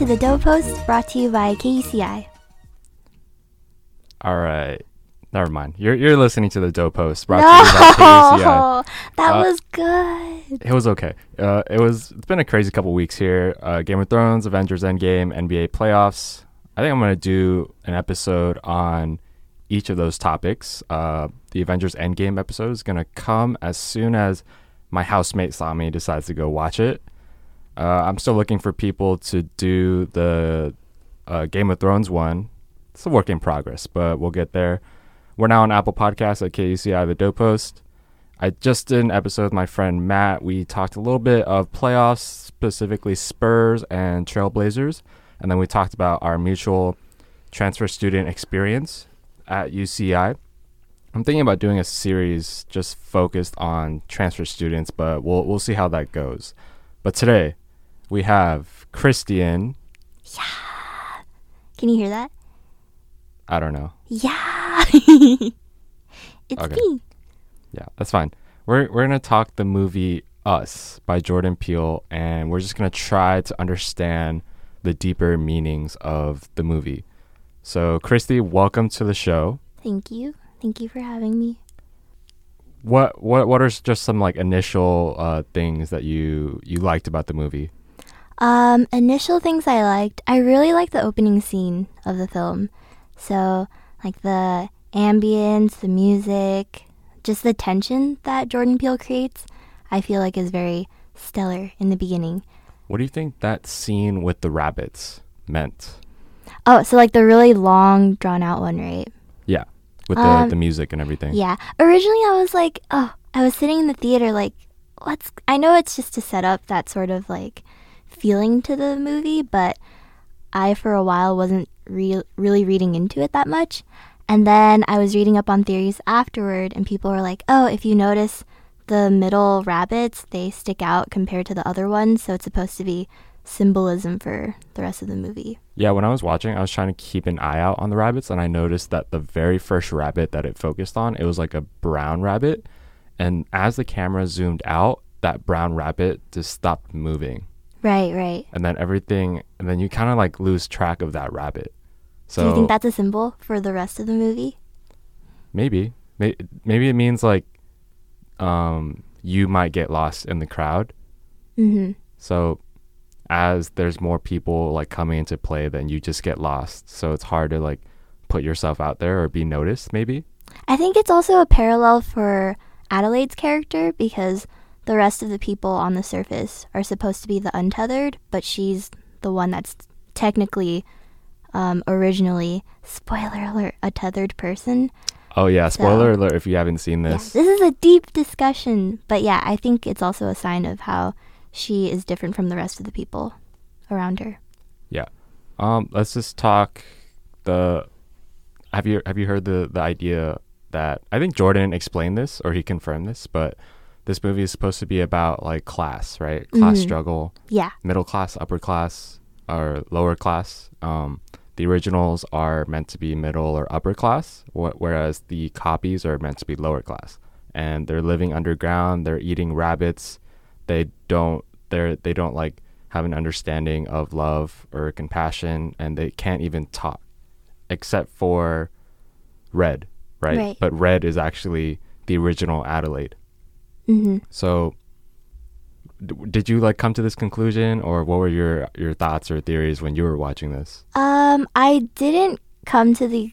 To the Dope Post brought to you by KUCI. All right. Never mind. You're you're listening to the Dope Post brought to you by KUCI. No, that Uh, was good. It was okay. Uh, it was. It's been a crazy couple weeks here. Uh, Game of Thrones, Avengers Endgame, NBA playoffs. I think I'm gonna do an episode on each of those topics. Uh, the Avengers Endgame episode is gonna come as soon as my housemate Sami decides to go watch it. Uh, I'm still looking for people to do the uh, Game of Thrones one. It's a work in progress, but we'll get there. We're now on Apple Podcasts at KUCI The Dope Post. I just did an episode with my friend Matt. We talked a little bit of playoffs, specifically Spurs and Trailblazers, and then we talked about our mutual transfer student experience at UCI. I'm thinking about doing a series just focused on transfer students, but we'll we'll see how that goes. But today we have Christian. Yeah. Can you hear that? I don't know. Yeah. it's Okay. me. Yeah, that's fine. We're we're gonna talk the movie Us by Jordan Peele, and we're just gonna try to understand the deeper meanings of the movie. So, Christy, welcome to the show. Thank you. Thank you for having me. What what what are just some like initial uh, things that you you liked about the movie? Um, initial things I liked. I really liked the opening scene of the film. So, like the ambience, the music, just the tension that Jordan Peele creates, I feel like is very stellar in the beginning. What do you think that scene with the rabbits meant? Oh, so like the really long, drawn out one, right? Yeah, with the Um, the music and everything. Yeah. Originally, I was like, oh, I was sitting in the theater, like, what's. I know it's just to set up that sort of like feeling to the movie, but I, for a while, wasn't re- really reading into it that much. And then I was reading up on theories afterward, and people were like, oh, if you notice the middle rabbits, they stick out compared to the other ones, so it's supposed to be symbolism for the rest of the movie. Yeah, when I was watching, I was trying to keep an eye out on the rabbits, and I noticed that the very first rabbit that it focused on, it was like a brown rabbit, and as the camera zoomed out, that brown rabbit just stopped moving, Right, right. and then everything, and then you kind of like lose track of that rabbit. So Do you think that's a symbol for the rest of the movie? maybe, maybe it means like, um, you might get lost in the crowd. Mm-hmm. So as there's more people like coming into play, then you just get lost. So it's hard to like put yourself out there or be noticed, maybe. I think it's also a parallel for Adelaide's character because the rest of the people on the surface are supposed to be the untethered, but she's the one that's technically, um, originally, spoiler alert, a tethered person. Oh yeah, So- spoiler alert if you haven't seen Yeah, this. this is a deep discussion, but yeah, I think it's also a sign of how she is different from the rest of the people around her. Yeah. Um, let's just talk the. Have you have you heard the the idea that I think Jordan explained this or he confirmed this, but this movie is supposed to be about like class, right? Class Mhm. struggle, Yeah, middle class, upper class, or lower class. Um, the originals are meant to be middle or upper class, wh- whereas the copies are meant to be lower class. And they're living underground. They're eating rabbits. They don't. They're they don't like have an understanding of love or compassion, and they can't even talk, except for Red, right? Right. But Red is actually the original Adelaide. Hmm So, d- did you like come to this conclusion, or what were your your thoughts or theories when you were watching this? Um, I didn't come to the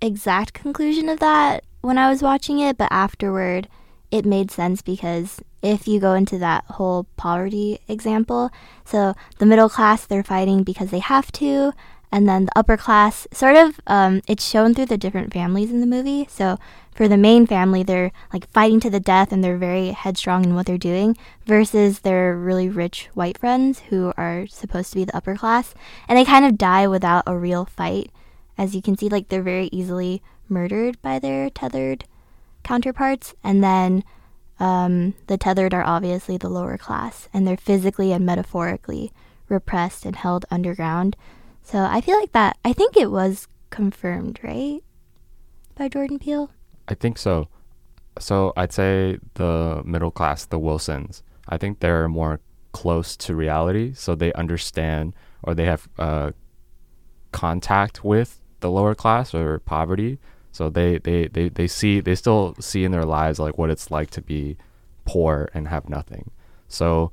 exact conclusion of that when I was watching it, but afterward it made sense because if you go into that whole poverty example, so the middle class they're fighting because they have to, and then the upper class sort of um, it's shown through the different families in the movie. So for the main family, they're like fighting to the death and they're very headstrong in what they're doing, versus their really rich white friends who are supposed to be the upper class, and they kind of die without a real fight. As you can see, like they're very easily murdered by their tethered counterparts, and then um, the tethered are obviously the lower class, and they're physically and metaphorically repressed and held underground. So I feel like that. I think it was confirmed, right, by Jordan Peele. I think so. So I'd say the middle class, the Wilsons. I think they're more close to reality, so they understand or they have uh, contact with the lower class or poverty. So they, they, they, they see they still see in their lives like what it's like to be poor and have nothing. So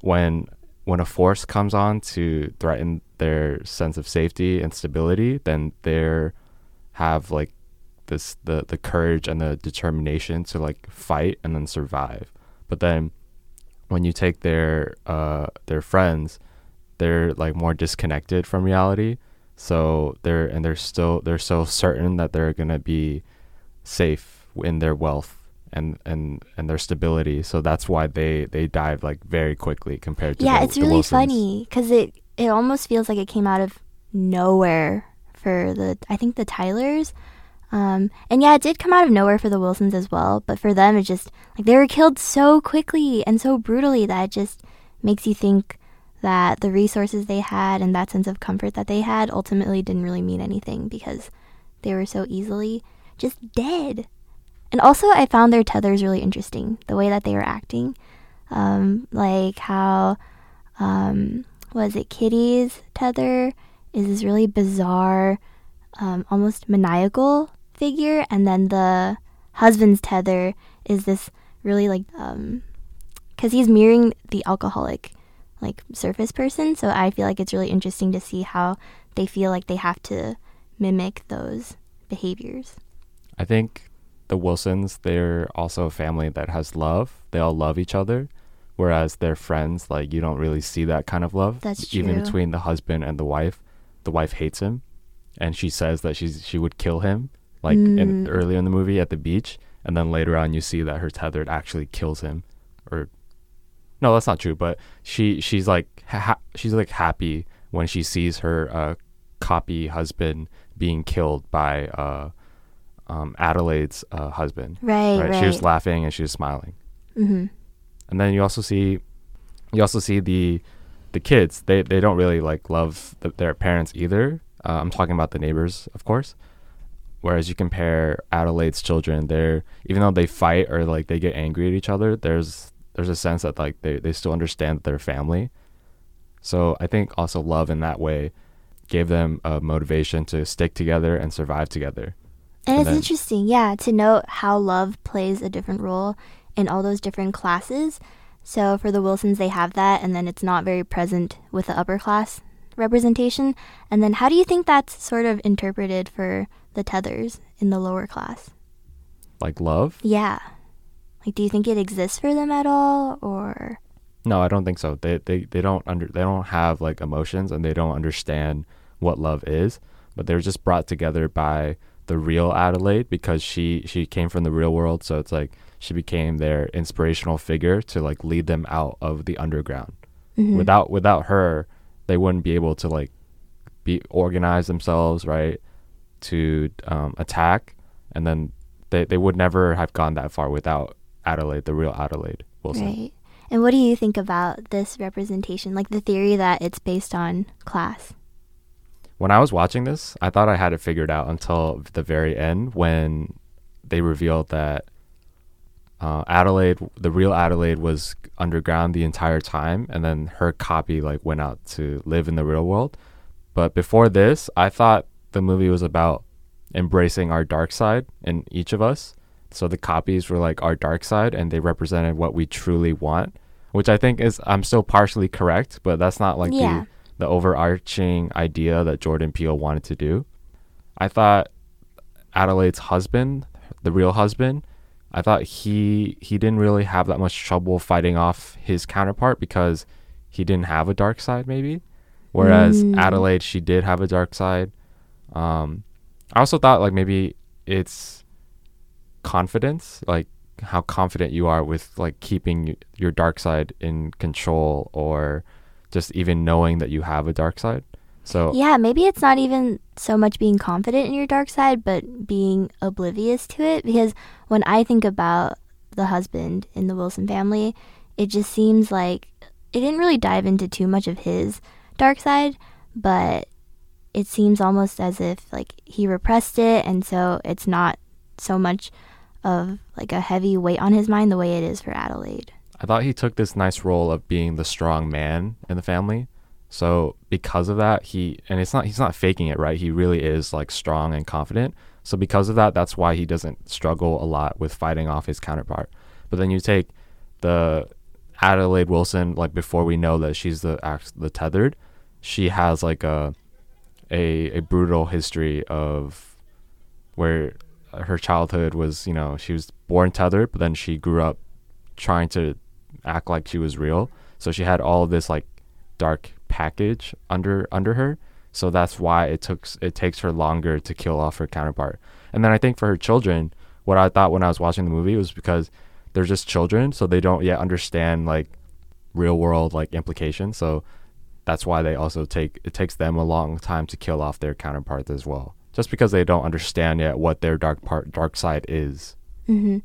when when a force comes on to threaten their sense of safety and stability, then they're have like this the the courage and the determination to like fight and then survive. But then when you take their uh their friends, they're like more disconnected from reality. So they're and they're still they're so certain that they're gonna be safe in their wealth and and and their stability. So that's why they they dive like very quickly compared to yeah. the, it's really funny because it it almost feels like it came out of nowhere for the I think the Tylers. Um, and yeah, it did come out of nowhere for the Wilsons as well. But for them, it just like they were killed so quickly and so brutally that it just makes you think that the resources they had and that sense of comfort that they had ultimately didn't really mean anything because they were so easily just dead. And also, I found their tethers really interesting. The way that they were acting, um, like how um, was it Kitty's tether is this really bizarre, um, almost maniacal figure, and then the husband's tether is this really like um, because he's mirroring the alcoholic like surface person. So I feel like it's really interesting to see how they feel like they have to mimic those behaviors. I think the Wilsons, they're also a family that has love. They all love each other. Whereas their friends, like you don't really see that kind of love. That's Even true. between the husband and the wife. The wife hates him and she says that she's she would kill him like in Mm. earlier in the movie at the beach and then later on you see that her tethered actually kills him or no that's not true but she she's like ha- she's like happy when she sees her uh copy husband being killed by uh um Adelaide's uh, husband Right, right. She was laughing and she was smiling. hmm And then you also see, you also see the, the kids. They they don't really like love th their parents either. Uh, I'm talking about the neighbors, of course. Whereas you compare Adelaide's children, they're even though they fight or like they get angry at each other, there's there's a sense that like they, they still understand their family. So I think also love in that way gave them a motivation to stick together and survive together. And And it's then- interesting, yeah, to note how love plays a different role in all those different classes. So for the Wilsons, they have that, and then it's not very present with the upper class representation. And then how do you think that's sort of interpreted for the tethers in the lower class? Like love? Yeah. Like, do you think it exists for them at all, or No, I don't think so. They they they don't under they don't have like emotions and they don't understand what love is, but they're just brought together by the real Adelaide because she she came from the real world, so it's like she became their inspirational figure to like lead them out of the underground. Mhm. Without without her, they wouldn't be able to like be organize themselves, right? To um, attack and then they, they would never have gone that far without Adelaide, the real Adelaide Wilson. right? And what do you think about this representation, like the theory that it's based on class? when I was watching this, I thought I had it figured out until the very end when they revealed that uh, Adelaide, the real Adelaide, was underground the entire time, and then her copy like went out to live in the real world. But before this, I thought the movie was about embracing our dark side in each of us. So the copies were like our dark side, and they represented what we truly want, which I think is I'm still partially correct, but that's not like Yeah. the the overarching idea that Jordan Peele wanted to do. I thought Adelaide's husband, the real husband, I thought he he didn't really have that much trouble fighting off his counterpart because he didn't have a dark side maybe. Whereas Mm. Adelaide she did have a dark side. Um I also thought like maybe it's confidence, like how confident you are with like keeping your dark side in control or just even knowing that you have a dark side. So Yeah, maybe it's not even so much being confident in your dark side, but being oblivious to it. Because when I think about the husband in the Wilson family, it just seems like it didn't really dive into too much of his dark side, but it seems almost as if like he repressed it, and so it's not so much of like a heavy weight on his mind the way it is for Adelaide. I thought he took this nice role of being the strong man in the family. So because of that, he and it's not he's not faking it, right? He really is like strong and confident. So because of that, that's why he doesn't struggle a lot with fighting off his counterpart. But then you take the Adelaide Wilson, like before we know that she's the the tethered, she has like a a a brutal history of where her childhood was, you know, she was born tethered, but then she grew up trying to act like she was real. So she had all this like dark package under under her. So that's why it took it takes her longer to kill off her counterpart. And then I think for her children, what I thought when I was watching the movie was because they're just children, so they don't yet understand like real world like implications. So that's why they also take it takes them a long time to kill off their counterparts as well. Just because they don't understand yet what their dark part dark side is. hmm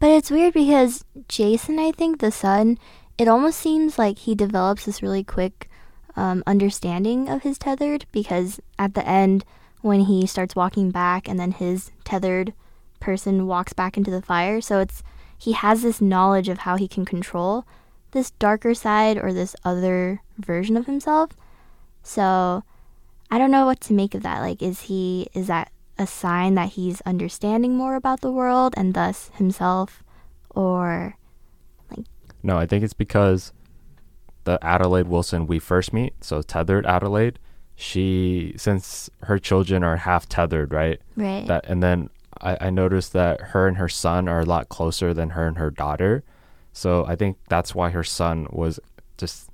But it's weird because Jason, I think the son, it almost seems like he develops this really quick um, understanding of his tethered because at the end, when he starts walking back and then his tethered person walks back into the fire, so it's he has this knowledge of how he can control this darker side or this other version of himself. So I don't know what to make of that. Like, is he, is that a sign that he's understanding more about the world and thus himself? Or, like. No, I think it's because the Adelaide Wilson we first meet, so tethered Adelaide, she since her children are half tethered, right? right? That and then I, I noticed that her and her son are a lot closer than her and her daughter. So I think that's why her son was just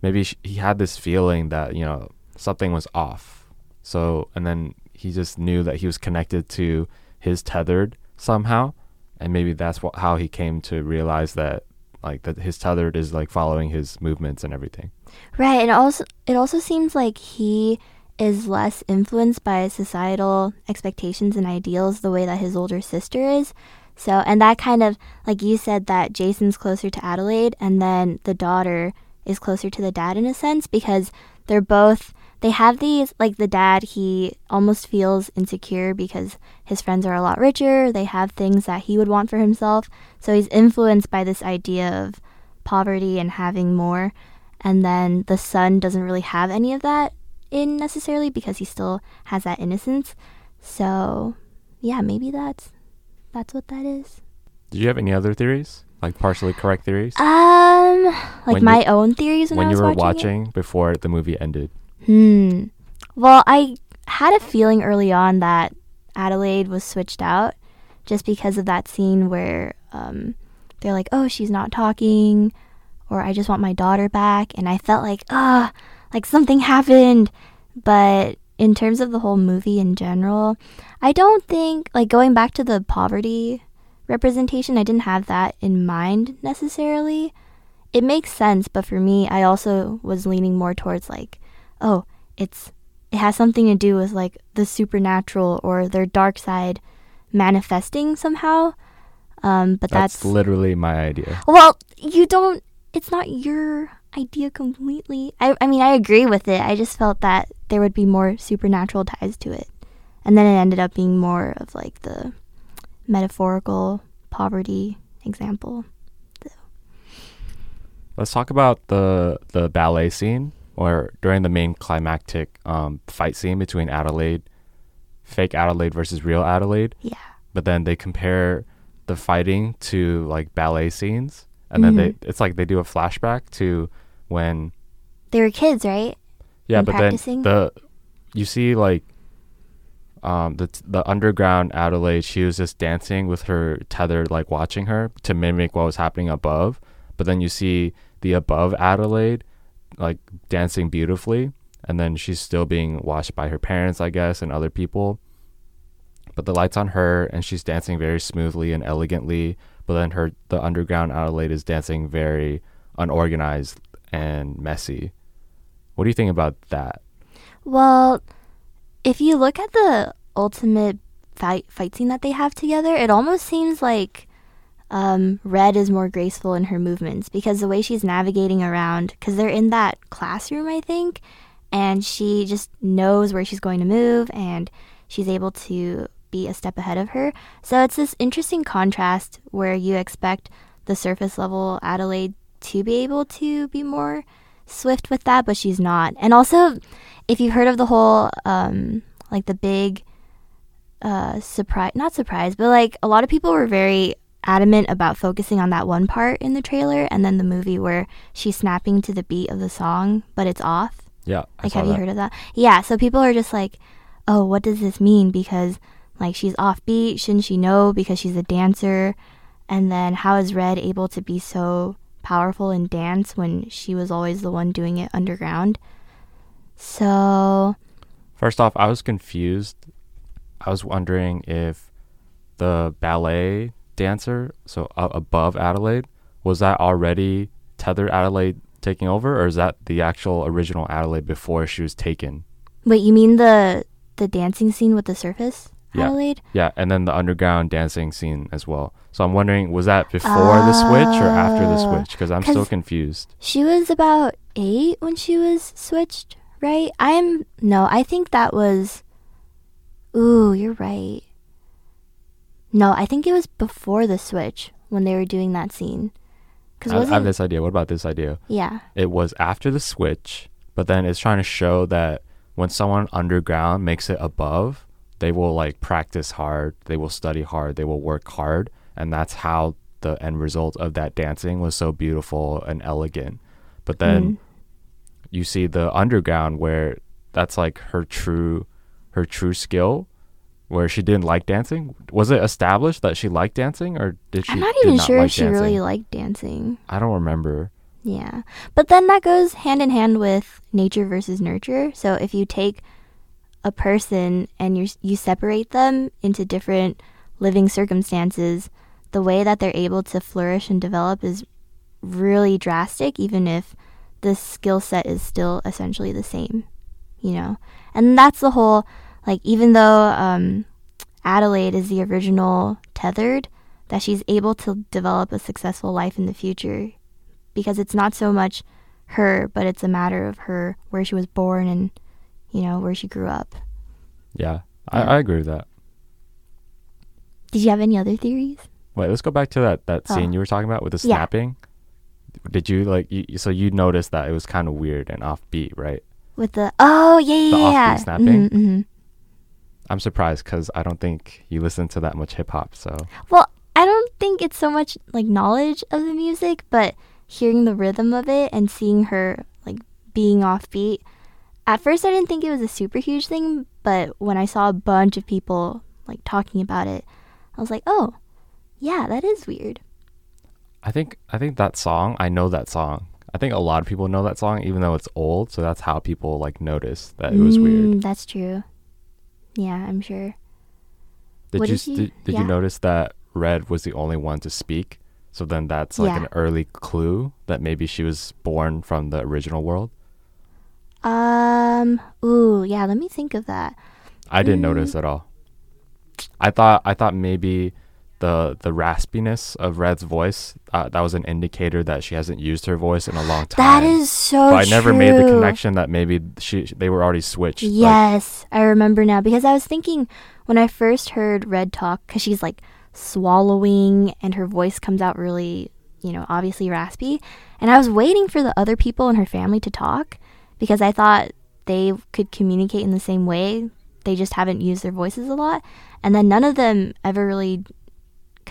maybe sh- he had this feeling that you know something was off. So and then he just knew that he was connected to his tethered somehow, and maybe that's what how he came to realize that like that his tethered is like following his movements and everything. Right, and also it also seems like he is less influenced by societal expectations and ideals the way that his older sister is. So, and that kind of like you said that Jason's closer to Adelaide and then the daughter is closer to the dad in a sense because they're both they have these like the dad he almost feels insecure because his friends are a lot richer, they have things that he would want for himself. So he's influenced by this idea of poverty and having more and then the son doesn't really have any of that in necessarily because he still has that innocence. So, yeah, maybe that's that's what that is. Did you have any other theories? Like partially correct theories? Um, like When you- my own theories when, when you were watching. watching before the movie ended. Hmm. Well, I had a feeling early on that Adelaide was switched out, just because of that scene where um, they're like, "Oh, she's not talking," or "I just want my daughter back," and I felt like, ah, like something happened. But in terms of the whole movie in general, I don't think like going back to the poverty representation, I didn't have that in mind necessarily. It makes sense, but for me, I also was leaning more towards like, oh, it's it has something to do with like the supernatural or their dark side manifesting somehow. Um, but That's, that's, literally my idea. well, you don't. It's not your idea completely. I I mean, I agree with it. I just felt that there would be more supernatural ties to it, and then it ended up being more of like the metaphorical poverty example. Let's talk about the the ballet scene or during the main climactic um, fight scene between Adelaide, fake Adelaide versus real Adelaide. Yeah. But then they compare the fighting to like ballet scenes, and then they it's like they do a flashback to when They were kids, right? yeah, And but practicing? then the you see like um the the underground Adelaide, she was just dancing with her tether, like watching her to mimic what was happening above. But then you see the above Adelaide, like dancing beautifully, and then she's still being watched by her parents, I guess, and other people. But the lights on her, and she's dancing very smoothly and elegantly. But then her the underground Adelaide is dancing very unorganized and messy. What do you think about that? Well, if you look at the ultimate fight fight scene that they have together, it almost seems like um, Red is more graceful in her movements because the way she's navigating around, because they're in that classroom, I think, and she just knows where she's going to move and she's able to be a step ahead of her. So it's this interesting contrast where you expect the surface level Adelaide to be able to be more swift with that, but she's not. And also, if you've heard of the whole, um, like the big uh, surprise, not surprise, but like a lot of people were very adamant about focusing on that one part in the trailer and then the movie where she's snapping to the beat of the song, but it's off. Yeah. I Like, have you heard of that? Yeah, so people are just like, oh, what does this mean? Because, like, she's off beat. Shouldn't she know because she's a dancer? And then, how is Red able to be so powerful in dance when she was always the one doing it underground? So, First off, I was confused. I was wondering if the ballet dancer, so uh, above Adelaide, was that already tethered Adelaide taking over, or is that the actual original Adelaide before she was taken? wait, you mean the the dancing scene with the surface, Yeah. Adelaide? Yeah, and then the underground dancing scene as well. So I'm wondering, was that before the switch or after the Oh, switch? Because I'm still confused. She was about eight when she was switched, right? I'm no, I think that was. Ooh, you're right. No, I think it was before the switch when they were doing that scene. Cause I, I have this idea. What about this idea? Yeah. It was after the switch, but then it's trying to show that when someone underground makes it above, they will like practice hard, they will study hard, they will work hard, and that's how the end result of that dancing was so beautiful and elegant. But then Mm. you see the underground where that's like her true her true skill where she didn't like dancing was it established that she liked dancing or did she I'm not even not sure like if she dancing? really liked dancing. i don't remember Yeah. But then that goes hand in hand with nature versus nurture. So if you take a person and you you separate them into different living circumstances, the way that they're able to flourish and develop is really drastic even if the skill set is still essentially the same, you know. And that's the whole like even though um Adelaide is the original tethered that she's able to develop a successful life in the future because it's not so much her, but it's a matter of her where she was born and you know where she grew up. yeah. I, I agree with that Did you have any other theories? wait let's go back to that that Oh. scene you were talking about with the Yeah. snapping did you like you, so you noticed that it was kind of weird and offbeat right With the oh yeah yeah The yeah, yeah. snapping? Mhm, mhm. I'm surprised because i don't think you listen to that much hip-hop so Well, I don't think it's so much like knowledge of the music, but hearing the rhythm of it and seeing her like being offbeat. At first, I didn't think it was a super huge thing, but when I saw a bunch of people like talking about it, I was like, oh, yeah, that is weird. I think I think that song. I know that song. I think a lot of people know that song, even though it's old. So that's how people like notice that it was weird. Mm, That's true. Yeah, I'm sure. Did what you, did you- did, did yeah. you notice that Red was the only one to speak? So then that's like Yeah. an early clue that maybe she was born from the original world. Um. Ooh, yeah. Let me think of that. I didn't Mm. notice at all. I thought I thought maybe the the raspiness of Red's voice uh, that was an indicator that she hasn't used her voice in a long time. That is so. but I never made the connection that maybe she they were already switched. like- Yes, I remember now because I was thinking when I first heard Red talk because she's like swallowing and her voice comes out really, you know, obviously raspy. And I was waiting for the other people in her family to talk because I thought they could communicate in the same way. They just haven't used their voices a lot. And then none of them ever really,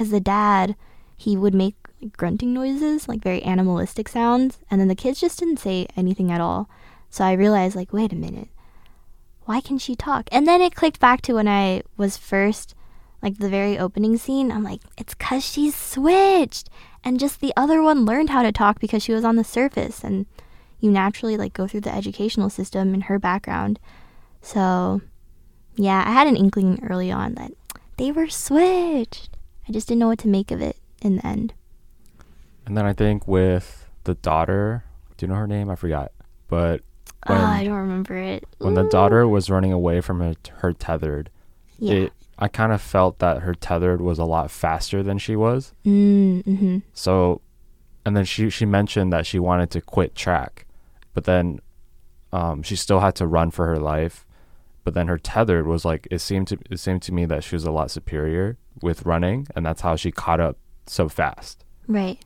because the dad, he would make like, grunting noises, like very animalistic sounds. And then the kids just didn't say anything at all. So I realized, like, wait a minute why can she talk? And then it clicked back to when I was first, like the very opening scene. I'm like, it's because she's switched. And just the other one learned how to talk because she was on the surface. And you naturally, like, go through the educational system in her background. So, yeah, I had an inkling early on that they were switched. I just didn't know what to make of it in the end. And then I think with the daughter, do you know her name? I forgot. But oh, when I don't remember it. when the daughter was running away from her, her tethered, Yeah. it I kind of felt that her tethered was a lot faster than she was. mm, hmm So, and then she she mentioned that she wanted to quit track, but then um, she still had to run for her life. But then her tethered was like it seemed to it seemed to me that she was a lot superior with running, and that's how she caught up so fast. Right.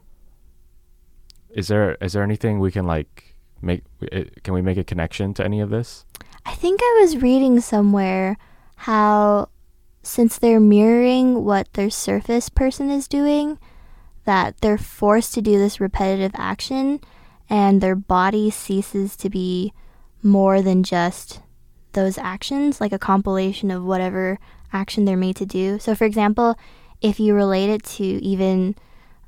Is there is there anything we can like make it, can we make a connection to any of this? I think I was reading somewhere how since they're mirroring what their surface person is doing, that they're forced to do this repetitive action and their body ceases to be more than just those actions, like a compilation of whatever action they're made to do. So, for example, if you relate it to even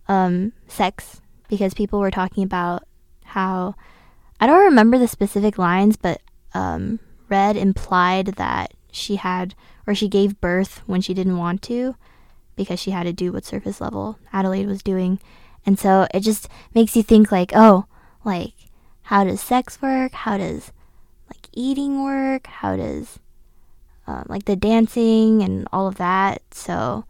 um, sex, because people were talking about how I don't remember the specific lines, but um, Red implied that she had or she gave birth when she didn't want to because she had to do what surface level Adelaide was doing. And so it just makes you think like, oh, like how does sex work? How does eating work? How does uh, like the dancing and all of that? So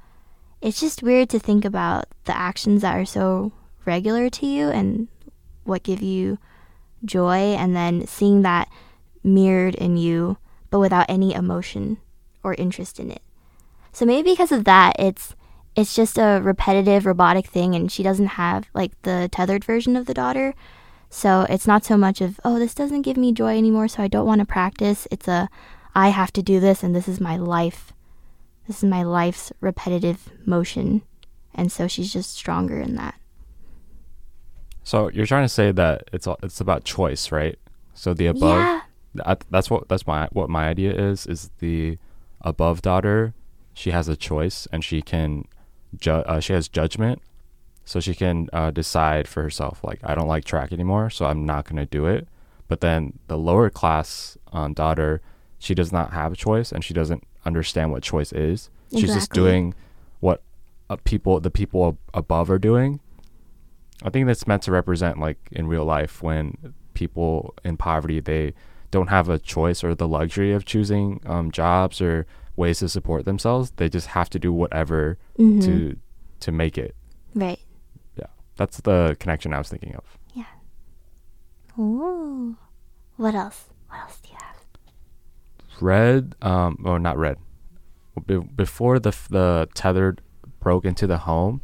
it's just weird to think about the actions that are so regular to you and what give you joy and then seeing that mirrored in you but without any emotion or interest in it. So maybe because of that it's it's just a repetitive robotic thing and she doesn't have like the tethered version of the daughter. So it's not so much of, oh, this doesn't give me joy anymore, so I don't want to practice. It's a I have to do this and this is my life. This is my life's repetitive motion. And so she's just stronger in that. So you're trying to say that it's it's about choice, right? So the above Yeah. That's what that's my what my idea is is the above daughter she has a choice and she can ju- uh, she has judgment so she can uh, decide for herself like i don't like track anymore so i'm not going to do it but then the lower class um, daughter she does not have a choice and she doesn't understand what choice is she's just doing what uh, people the people ab- above are doing i think that's meant to represent like in real life when people in poverty they don't have a choice or the luxury of choosing um, jobs or ways to support themselves. They just have to do whatever Mhm. to to make it. Right. That's the connection I was thinking of. Yeah. Ooh. What else? What else do you have? Red, um, or not red. Be- before the f- the tethered broke into the home,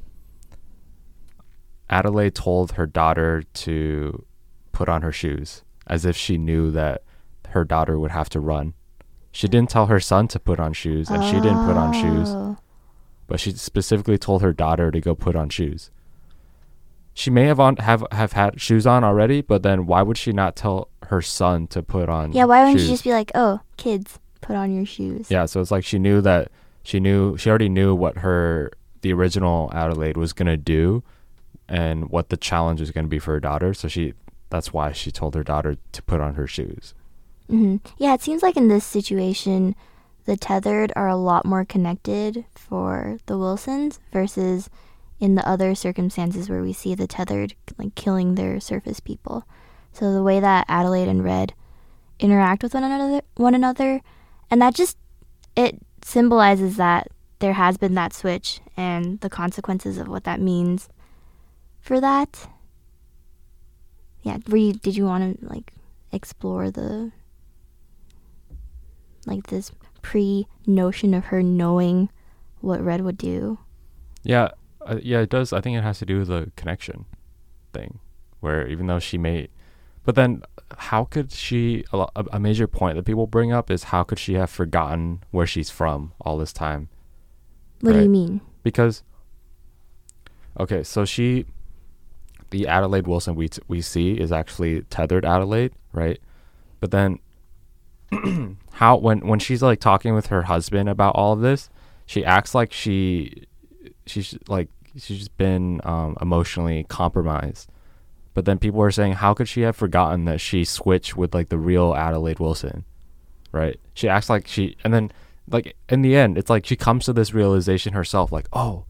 Adelaide told her daughter to put on her shoes, as if she knew that her daughter would have to run. She didn't tell her son to put on shoes, and she didn't put on shoes. Oh. but she specifically told her daughter to go put on shoes. She may have on have have had shoes on already, but then why would she not tell her son to put on? Yeah, why wouldn't shoes? you just be like, oh, kids, put on your shoes? Yeah, so it's like she knew that she knew she already knew what her the original Adelaide was gonna do, and what the challenge was gonna be for her daughter. So she that's why she told her daughter to put on her shoes. hmm Yeah, it seems like in this situation, the tethered are a lot more connected for the Wilsons versus in the other circumstances where we see the tethered like killing their surface people. So the way that Adelaide and Red interact with one another, one another, and that just it symbolizes that there has been that switch and the consequences of what that means for that. Yeah, were you, did you want to like explore the like this pre notion of her knowing what Red would do. Yeah, uh, yeah, it does. I think it has to do with the connection thing, where even though she may, but then how could she? A, a major point that people bring up is how could she have forgotten where she's from all this time? What do you mean? Because, okay, so she, the Adelaide Wilson we t- we see is actually tethered Adelaide, right? But then, how when when she's like talking with her husband about all of this, she acts like she she's like she's been um, emotionally compromised. But then people are saying, how could she have forgotten that she switched with like the real Adelaide Wilson, right? She acts like she, and then like in the end, it's like she comes to this realization herself, like, oh,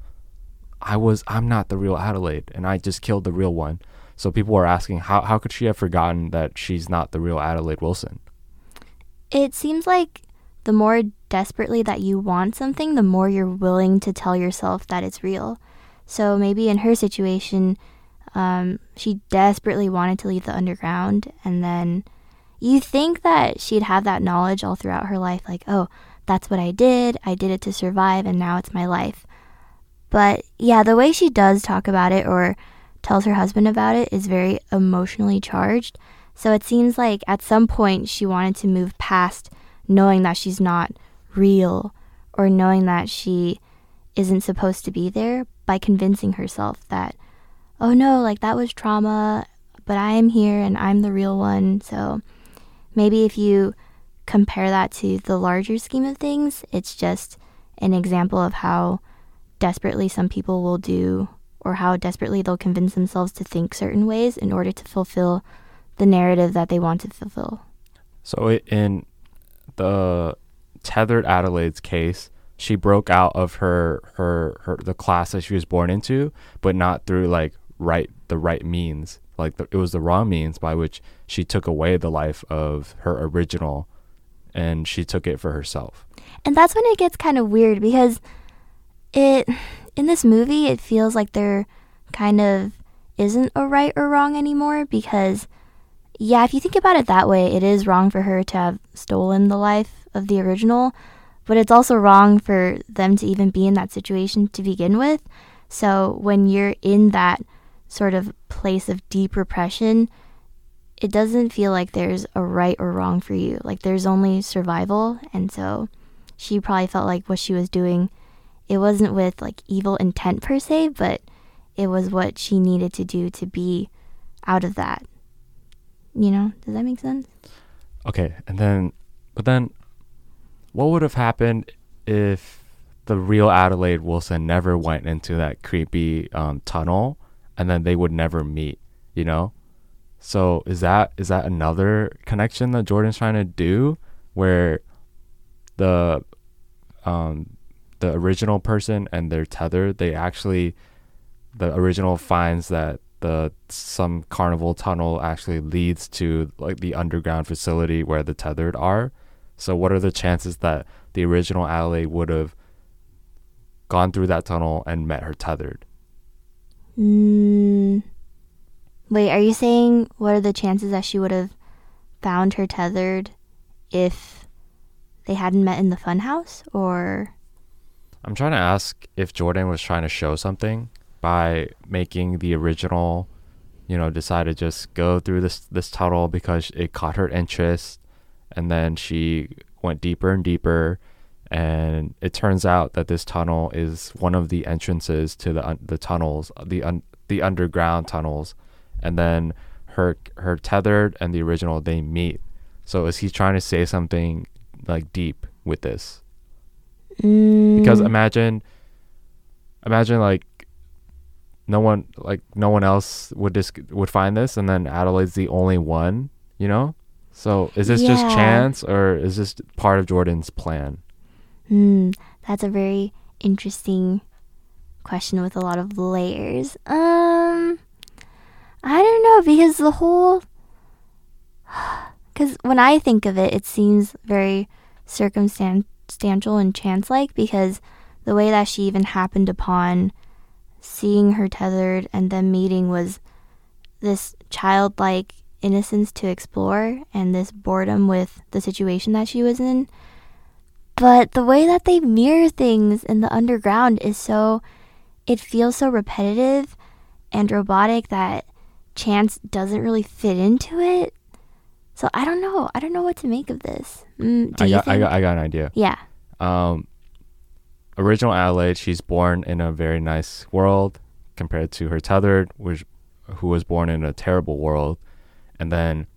I was, I'm not the real Adelaide, and I just killed the real one. So people are asking, how how could she have forgotten that she's not the real Adelaide Wilson? It seems like the more desperately that you want something, the more you're willing to tell yourself that it's real. So maybe in her situation, um, she desperately wanted to leave the underground, and then you think that she'd have that knowledge all throughout her life, like, oh, that's what I did, I did it to survive, and now it's my life. But yeah, the way she does talk about it or tells her husband about it is very emotionally charged. So it seems like at some point she wanted to move past knowing that she's not real or knowing that she isn't supposed to be there by convincing herself that, oh no, like that was trauma, but I am here and I'm the real one. So maybe if you compare that to the larger scheme of things, it's just an example of how desperately some people will do or how desperately they'll convince themselves to think certain ways in order to fulfill the narrative that they want to fulfill. So in the tethered Adelaide's case, she broke out of her her her the class that she was born into, but not through like right the right means. Like the, it was the wrong means by which she took away the life of her original, and she took it for herself. And that's when it gets kind of weird because it in this movie it feels like there kind of isn't a right or wrong anymore because yeah, if you think about it that way, it is wrong for her to have stolen the life of the original, but it's also wrong for them to even be in that situation to begin with. So when you're in that sort of place of deep repression, it doesn't feel like there's a right or wrong for you. Like there's only survival, and so she probably felt like what she was doing it wasn't with like evil intent per se, but it was what she needed to do to be out of that. You know, does that make sense? Okay, and then, but then, what would have happened if the real Adelaide Wilson never went into that creepy um, tunnel, and then they would never meet? You know, so is that is that another connection that Jordan's trying to do, where the um, the original person and they're tethered, they actually the original finds that the some carnival tunnel actually leads to like the underground facility where the tethered are. So what are the chances that the original Adelaide would have gone through that tunnel and met her tethered? Mm. Wait, are you saying what are the chances that she would have found her tethered if they hadn't met in the funhouse or I'm trying to ask if Jordan was trying to show something by making the original, you know, decide to just go through this this tunnel because it caught her interest, and then she went deeper and deeper, and it turns out that this tunnel is one of the entrances to the un- the tunnels, the un- the underground tunnels, and then her her tethered and the original they meet. So is he trying to say something like deep with this? Mm. Because imagine, imagine like no one like no one else would dis- would find this, and then Adelaide's the only one. You know. So is this just chance, or is this part of Jordan's plan? Hmm, that's a very interesting question with a lot of layers. Um, I don't know because the whole, because when I think of it, it seems very circumstantial and chance-like because the way that she even happened upon seeing her tethered and them meeting was this childlike innocence to explore and this boredom with the situation that she was in. But the way that they mirror things in the underground is so, it feels so repetitive and robotic that chance doesn't really fit into it. So I don't know. I don't know what to make of this. Mm, do I you got, I got, I got an idea. yeah. Um, original Adelaide, she's born in a very nice world compared to her tethered, which who was born in a terrible world, and then,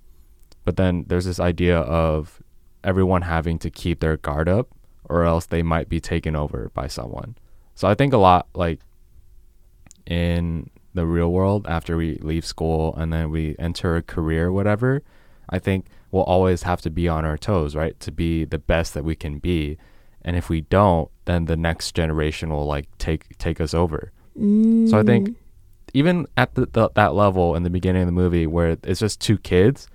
but then there's this idea of everyone having to keep their guard up, or else they might be taken over by someone. So I think a lot like in the real world after we leave school and then we enter a career, whatever. I think we'll always have to be on our toes, right? To be the best that we can be. And if we don't, then the next generation will like take take us over. Mm, So I think even at the, the, that level in the beginning of the movie where it's just two kids,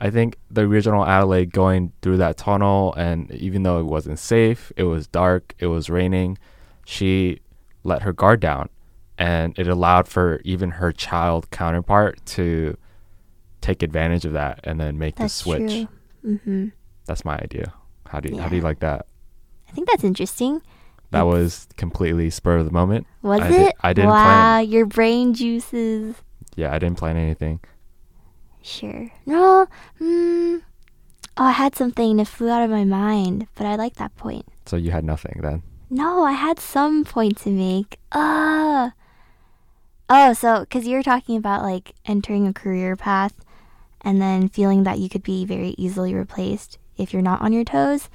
I think the original Adelaide going through that tunnel and even though it wasn't safe, it was dark, it was raining, she let her guard down and it allowed for even her child counterpart to take advantage of that and then make that's the switch. true. Mm-hmm. That's my idea. How do you how do you like that? I think that's interesting. That was completely spur of the moment. Was I it? I didn't wow, plan. your brain juices. Yeah, I didn't plan anything. Sure. No. Mm, oh, I had something and it flew out of my mind, but I like that point. So you had nothing then. No, I had some point to make. Uh Oh, so because you were talking about like entering a career path and then feeling that you could be very easily replaced if you're not on your toes.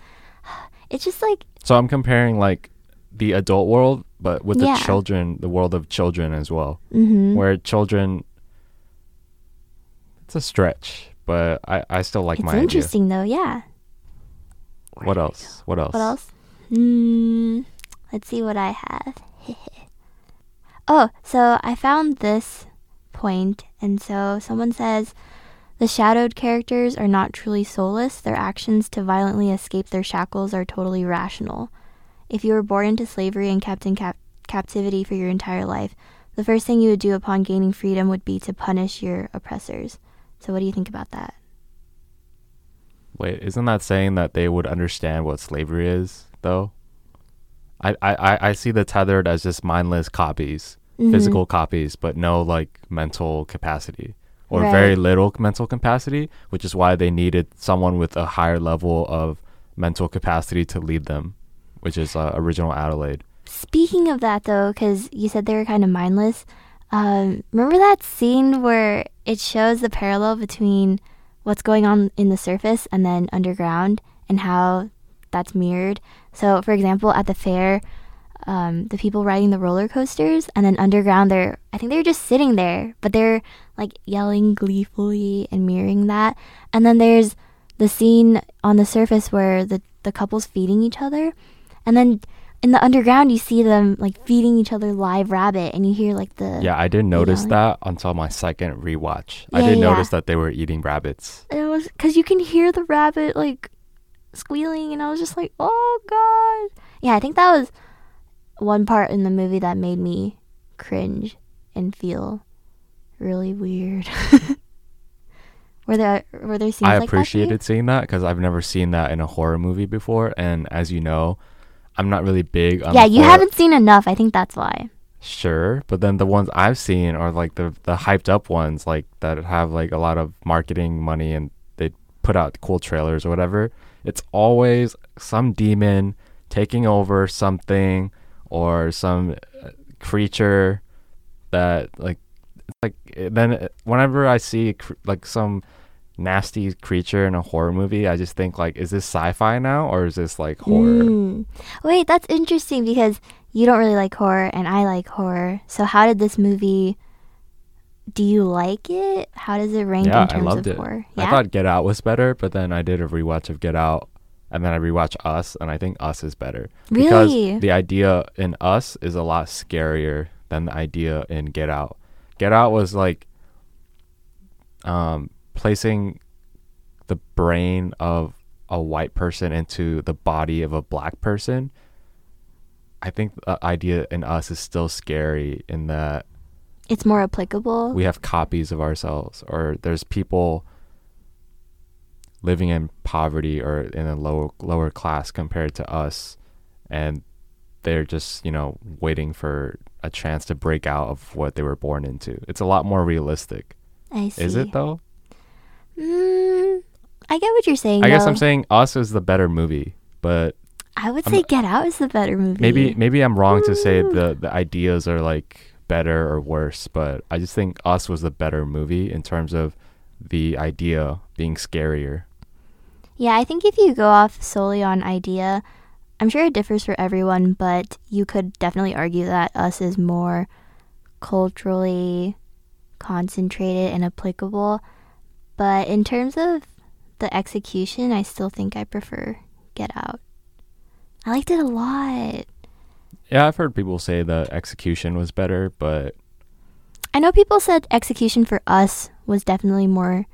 It's just like So I'm comparing like the adult world, but with Yeah. the children, the world of children as well, mhm. where children. It's a stretch, but I I still like it's my idea. interesting though, yeah. What else? What else? What else? Hmm. Let's see what I have. oh, so I found this point, and so someone says the shadowed characters are not truly soulless. Their actions to violently escape their shackles are totally rational. If you were born into slavery and kept in cap- captivity for your entire life, the first thing you would do upon gaining freedom would be to punish your oppressors. So, what do you think about that? Wait, isn't that saying that they would understand what slavery is, though? I, I, I- see the tethered as just mindless copies, Mhm. physical copies, but no like mental capacity or Right. very little mental capacity, which is why they needed someone with a higher level of mental capacity to lead them, which is uh, original Adelaide. Speaking of that, though, because you said they were kind of mindless, um, remember that scene where it shows the parallel between what's going on in the surface and then underground and how that's mirrored? So, for example, at the fair, um, the people riding the roller coasters, and then underground, they're, I think they're just sitting there, but they're like yelling gleefully and mirroring that. And then there's the scene on the surface where the, the couple's feeding each other. And then in the underground, you see them like feeding each other live rabbit, and you hear like the Yeah, I didn't notice yelling. that until my second rewatch. I didn't yeah. notice that they were eating rabbits. it was because you can hear the rabbit like squealing, and I was just like, oh god. Yeah, I think that was one part in the movie that made me cringe and feel really weird. were there were there scenes I like that? appreciated seeing that because I've never seen that in a horror movie before, and as you know, I'm not really big on. Yeah, you horror- haven't seen enough. I think that's why. Sure, but then the ones I've seen are like the the hyped up ones, like that have like a lot of marketing money and they put out cool trailers or whatever. It's always some demon taking over something or some uh, creature that like it's like eh, then uh, whenever I see like some nasty creature in a horror movie, I just think like, is this sci-fi now or is this like horror? Mm. Wait, that's interesting because you don't really like horror and I like horror. So how did this movie do you like it? How does it rank Yeah, in I terms loved of it. horror? I thought Get Out was better, but then I did a rewatch of Get Out, and then I rewatched Us, and I think Us is better Really? because the idea in Us is a lot scarier than the idea in Get Out. Get Out was like um, placing the brain of a white person into the body of a black person. I think the idea in Us is still scary in that it's more applicable. we have copies of ourselves or there's people living in poverty or in a lower lower class compared to us and they're just you know waiting for a chance to break out of what they were born into it's a lot more realistic I see. is it though Mm, I get what you're saying. i guess i'm saying us is the better movie but I would I'm- say Get Out is the better movie. maybe maybe i'm wrong to say the the ideas are like better or worse but i just think us was the better movie in terms of the idea being scarier Yeah, I think if you go off solely on idea, I'm sure it differs for everyone, but you could definitely argue that Us is more culturally concentrated and applicable. But in terms of the execution, I still think I prefer Get Out. I liked it a lot. Yeah, I've heard people say the execution was better, but I know people said execution for us was definitely more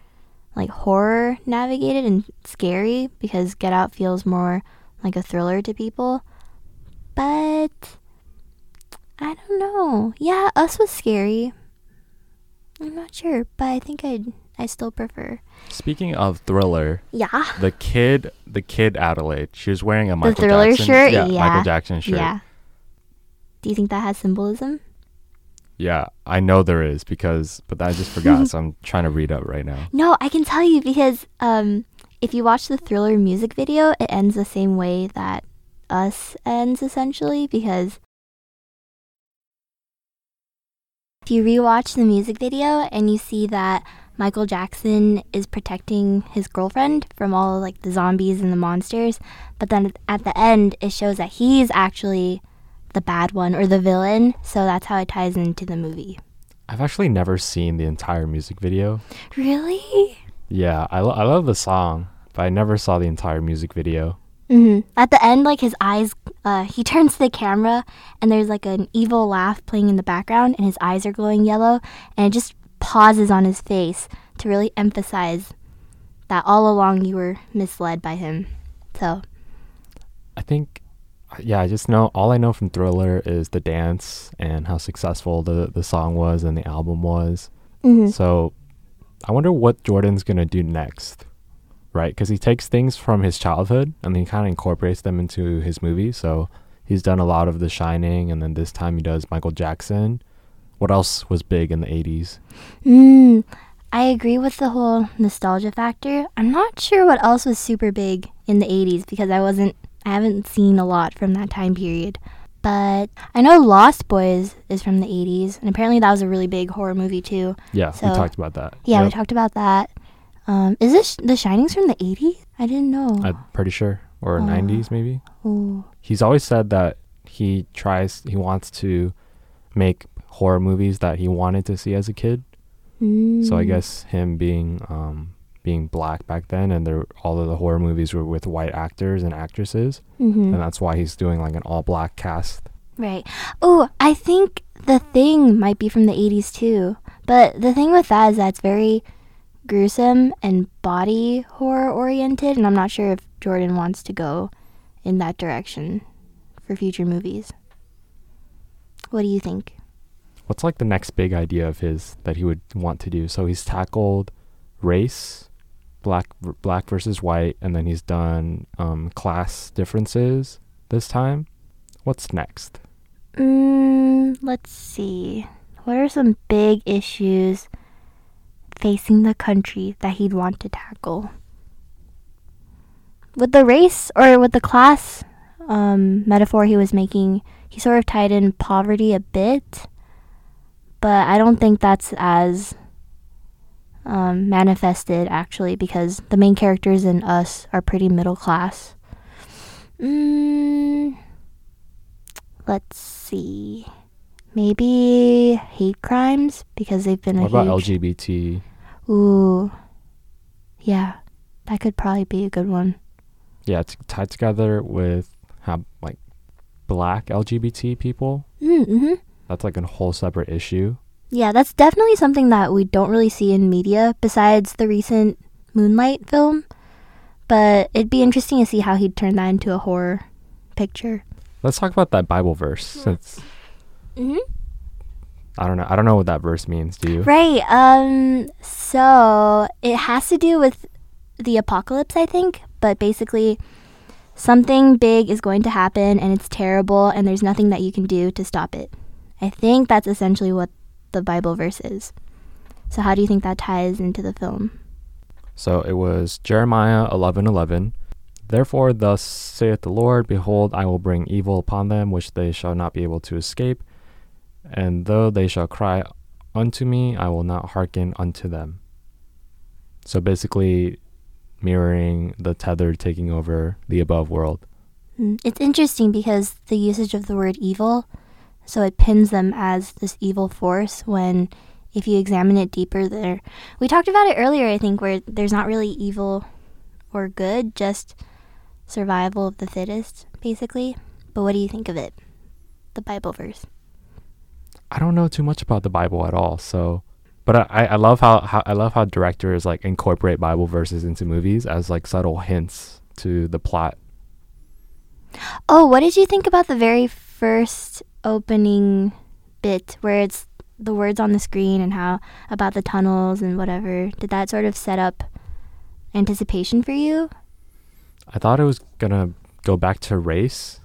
like horror navigated and scary because Get Out feels more like a thriller to people. But I don't know. Yeah, us was scary. I'm not sure, but I think I I still prefer. speaking of thriller, Yeah. the kid, the kid Adelaide, she was wearing a Michael Thriller Jackson shirt? yeah, Yeah. Michael Jackson shirt. Yeah. Do you think that has symbolism? Yeah, I know there is because, but I just forgot, so I'm trying to read up right now. No, I can tell you because um, if you watch the Thriller music video, it ends the same way that Us ends essentially because if you rewatch the music video and you see that Michael Jackson is protecting his girlfriend from all like the zombies and the monsters, but then at the end it shows that he's actually the bad one or the villain, so that's how it ties into the movie. I've actually never seen the entire music video. Really? Yeah, I, lo- I love the song, but I never saw the entire music video. hmm At the end, like his eyes, uh, he turns to the camera and there's like an evil laugh playing in the background, and his eyes are glowing yellow, and it just pauses on his face to really emphasize that all along you were misled by him. So, I think, yeah, I just know all I know from Thriller is the dance and how successful the, the song was and the album was. mhm. So I wonder what Jordan's going to do next, right? Because he takes things from his childhood and then he kind of incorporates them into his movie. So he's done a lot of The Shining and then this time he does Michael Jackson. What else was big in the 80s? Mm, I agree with the whole nostalgia factor. I'm not sure what else was super big in the 80s because I wasn't I haven't seen a lot from that time period. But I know Lost Boys is from the 80s and apparently that was a really big horror movie too. Yeah, we talked about that. Yeah, we talked about that. Um, is this The Shining's from the 80s? I didn't know. I'm pretty sure. Or Oh. 90s maybe. Ooh. He's always said that he tries, he wants to make horror movies that he wanted to see as a kid. So I Mm. guess him being um, being black back then, and there all of the horror movies were with white actors and actresses, Mhm. and that's why he's doing like an all black cast. Right. Oh, I think the thing might be from the 80s too. But the thing with that is that it's very gruesome and body horror oriented, and I'm not sure if Jordan wants to go in that direction for future movies. What do you think? What's like the next big idea of his that he would want to do? So he's tackled race, black black versus white, and then he's done um, class differences this time. What's next? Mm, let's see. What are some big issues facing the country that he'd want to tackle? With the race or with the class um, metaphor he was making, he sort of tied in poverty a bit, but I don't think that's as um, manifested actually because the main characters in Us are pretty middle class. Mm, let's see. Maybe hate crimes because they've been What about huge. LGBT? Ooh, yeah, that could probably be a good one. Yeah, it's tied together with how like black LGBT people. Mm-hmm. That's like a whole separate issue. Yeah, that's definitely something that we don't really see in media besides the recent Moonlight film. But it'd be interesting to see how he'd turn that into a horror picture. Let's talk about that Bible verse since Mm-hmm. I don't know. I don't know what that verse means. Do you? Right. Um. So it has to do with the apocalypse, I think. But basically, something big is going to happen, and it's terrible, and there's nothing that you can do to stop it. I think that's essentially what the Bible verse is. So how do you think that ties into the film? So it was Jeremiah eleven eleven. Therefore, thus saith the Lord, Behold, I will bring evil upon them, which they shall not be able to escape. And though they shall cry unto me, I will not hearken unto them. So basically, mirroring the tether taking over the above world. Mm, It's interesting because the usage of the word evil, so it pins them as this evil force when if you examine it deeper there. We talked about it earlier, I think, where there's not really evil or good, just survival of the fittest, basically. But what do you think of it? The Bible verse. I don't know too much about the Bible at all, so but I, I love how, how I love how directors like incorporate Bible verses into movies as like subtle hints to the plot. Oh, what did you think about the very first opening bit where it's the words on the screen and how about the tunnels and whatever? Did that sort of set up anticipation for you? I thought it was gonna go back to race,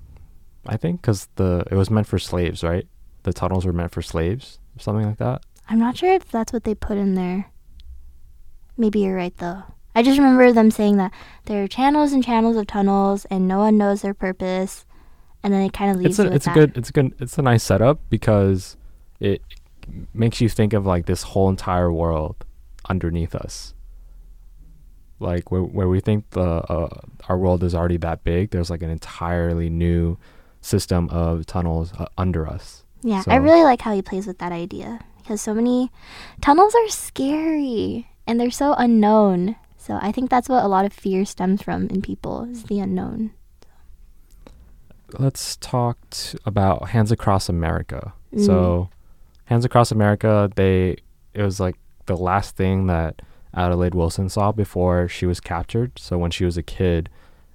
I think, because the it was meant for slaves, right? The tunnels were meant for slaves. something like that. I'm not sure if that's what they put in there. Maybe you're right though. I just remember them saying that there are channels and channels of tunnels and no one knows their purpose and then it kind of leaves It's a it's a good it's a good it's a nice setup because it makes you think of like this whole entire world underneath us. Like where where we think the uh, our world is already that big, there's like an entirely new system of tunnels uh, under us. Yeah, So- I really like how he plays with that idea because so many tunnels are scary and they're so unknown. So I think that's what a lot of fear stems from in people is the unknown. Let's talk t- about Hands Across America. Mm. So, Hands Across America, they it was like the last thing that Adelaide Wilson saw before she was captured. So when she was a kid,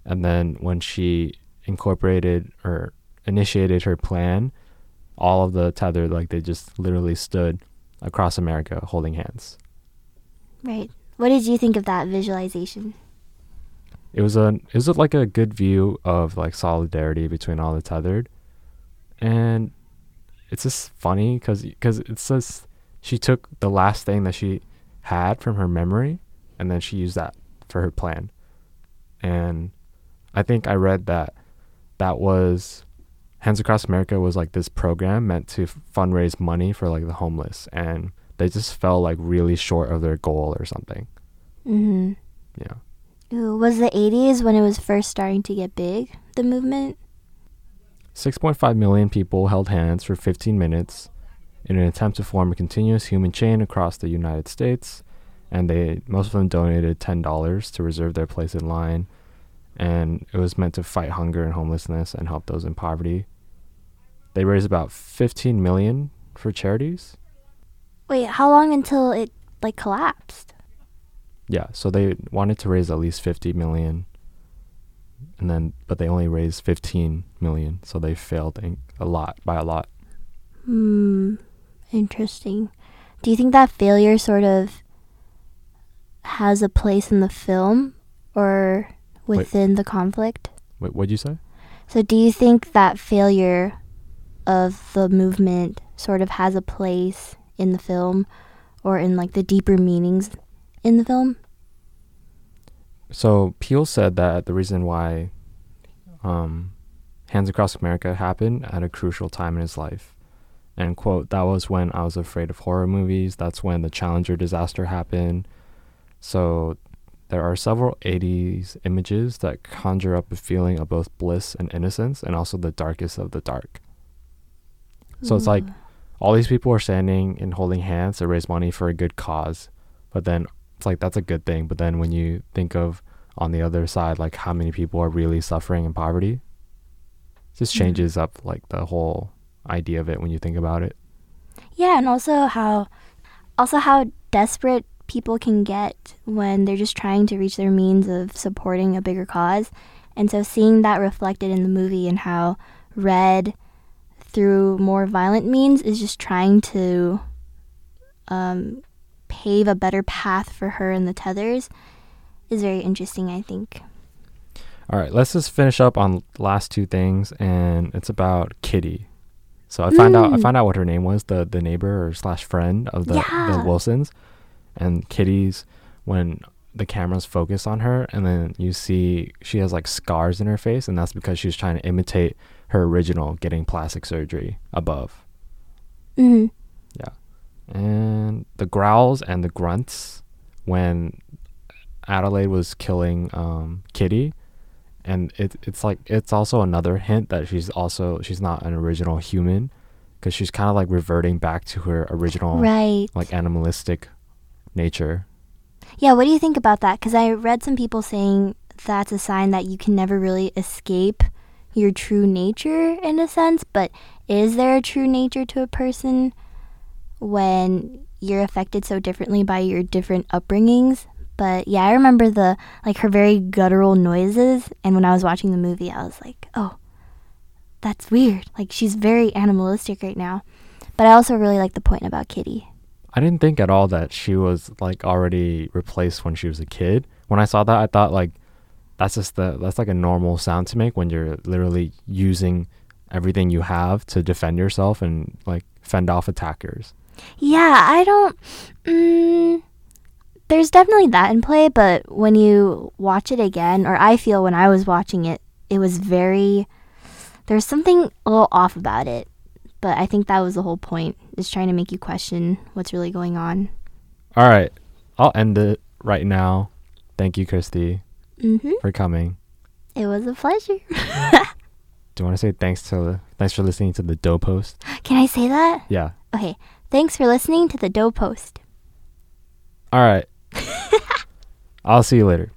and then when she incorporated or initiated her plan, all of the tethered like they just literally stood across America holding hands. Right. What did you think of that visualization? It was a it was like a good view of like solidarity between all the tethered? And it's just funny because because it's just she took the last thing that she had from her memory and then she used that for her plan. And i think i read that that was hands across america was like this program meant to fundraise money for like the homeless and they just fell like really short of their goal or something. Mm-hmm. yeah Ooh, was the 80s when it was first starting to get big, the movement? 6.5 million people held hands for 15 minutes in an attempt to form a continuous human chain across the United States, and they most of them donated $10 to reserve their place in line, and it was meant to fight hunger and homelessness and help those in poverty. They raised about 15 million for charities. Wait, how long until it like collapsed? Yeah, so they wanted to raise at least 50 million. And then but they only raised 15 million, so they failed in- a lot by a lot. Hmm. Interesting. Do you think that failure sort of has a place in the film or Wait. within the conflict? Wait, what'd you say? So do you think that failure of the movement sort of has a place in the film or in like the deeper meanings in the film? So Peele said that the reason why um, Hands Across America happened at a crucial time in his life, and quote, that was when I was afraid of horror movies. That's when the Challenger disaster happened. So there are several 80s images that conjure up a feeling of both bliss and innocence, and also the darkest of the dark. So it's like all these people are standing and holding hands to raise money for a good cause but then it's like that's a good thing but then when you think of on the other side like how many people are really suffering in poverty it just Mhm. changes up like the whole idea of it when you think about it Yeah, and also how also how desperate people can get when they're just trying to reach their means of supporting a bigger cause. And so seeing that reflected in the movie and how Red through more violent means is just trying to um, pave a better path for her and the tethers is very interesting, I think. all right let's just finish up on last two things and it's about kitty. So i found out i Mm. found out what her name was the the neighbor or slash friend of the, the wilsons. And kitty's when the cameras focus on her and then you see she has like scars in her face and that's because she's trying to imitate her original getting plastic surgery above. Hmm and the growls and the grunts when Adelaide was killing um, Kitty, and it, it's like it's also another hint that she's also she's not an original human, because she's kind of like reverting back to her original Right. like animalistic nature. Yeah, what do you think about that? Because I read some people saying that's a sign that you can never really escape your true nature in a sense, but is there a true nature to a person when you're affected so differently by your different upbringings? But yeah, I remember the like her very guttural noises, and when I was watching the movie, I was like, oh, that's weird. Like she's very animalistic right now. But I also really like the point about Kitty. I didn't think at all that she was like already replaced when she was a kid. When I saw that, I thought like that's just the that's like a normal sound to make when you're literally using everything you have to defend yourself and like fend off attackers. Yeah, I don't. Mm, there's definitely that in play, but when you watch it again, or I feel when I was watching it, it was very. There's something a little off about it, but I think that was the whole point, is trying to make you question what's really going on. All right, I'll end it right now. Thank you, Christy, Mm-hmm. for coming. It was a pleasure. Do you want to say thanks to thanks for listening to the Doe Post? Can I say that? Yeah. Okay. Thanks for listening to the Dough Post. All right. I'll see you later.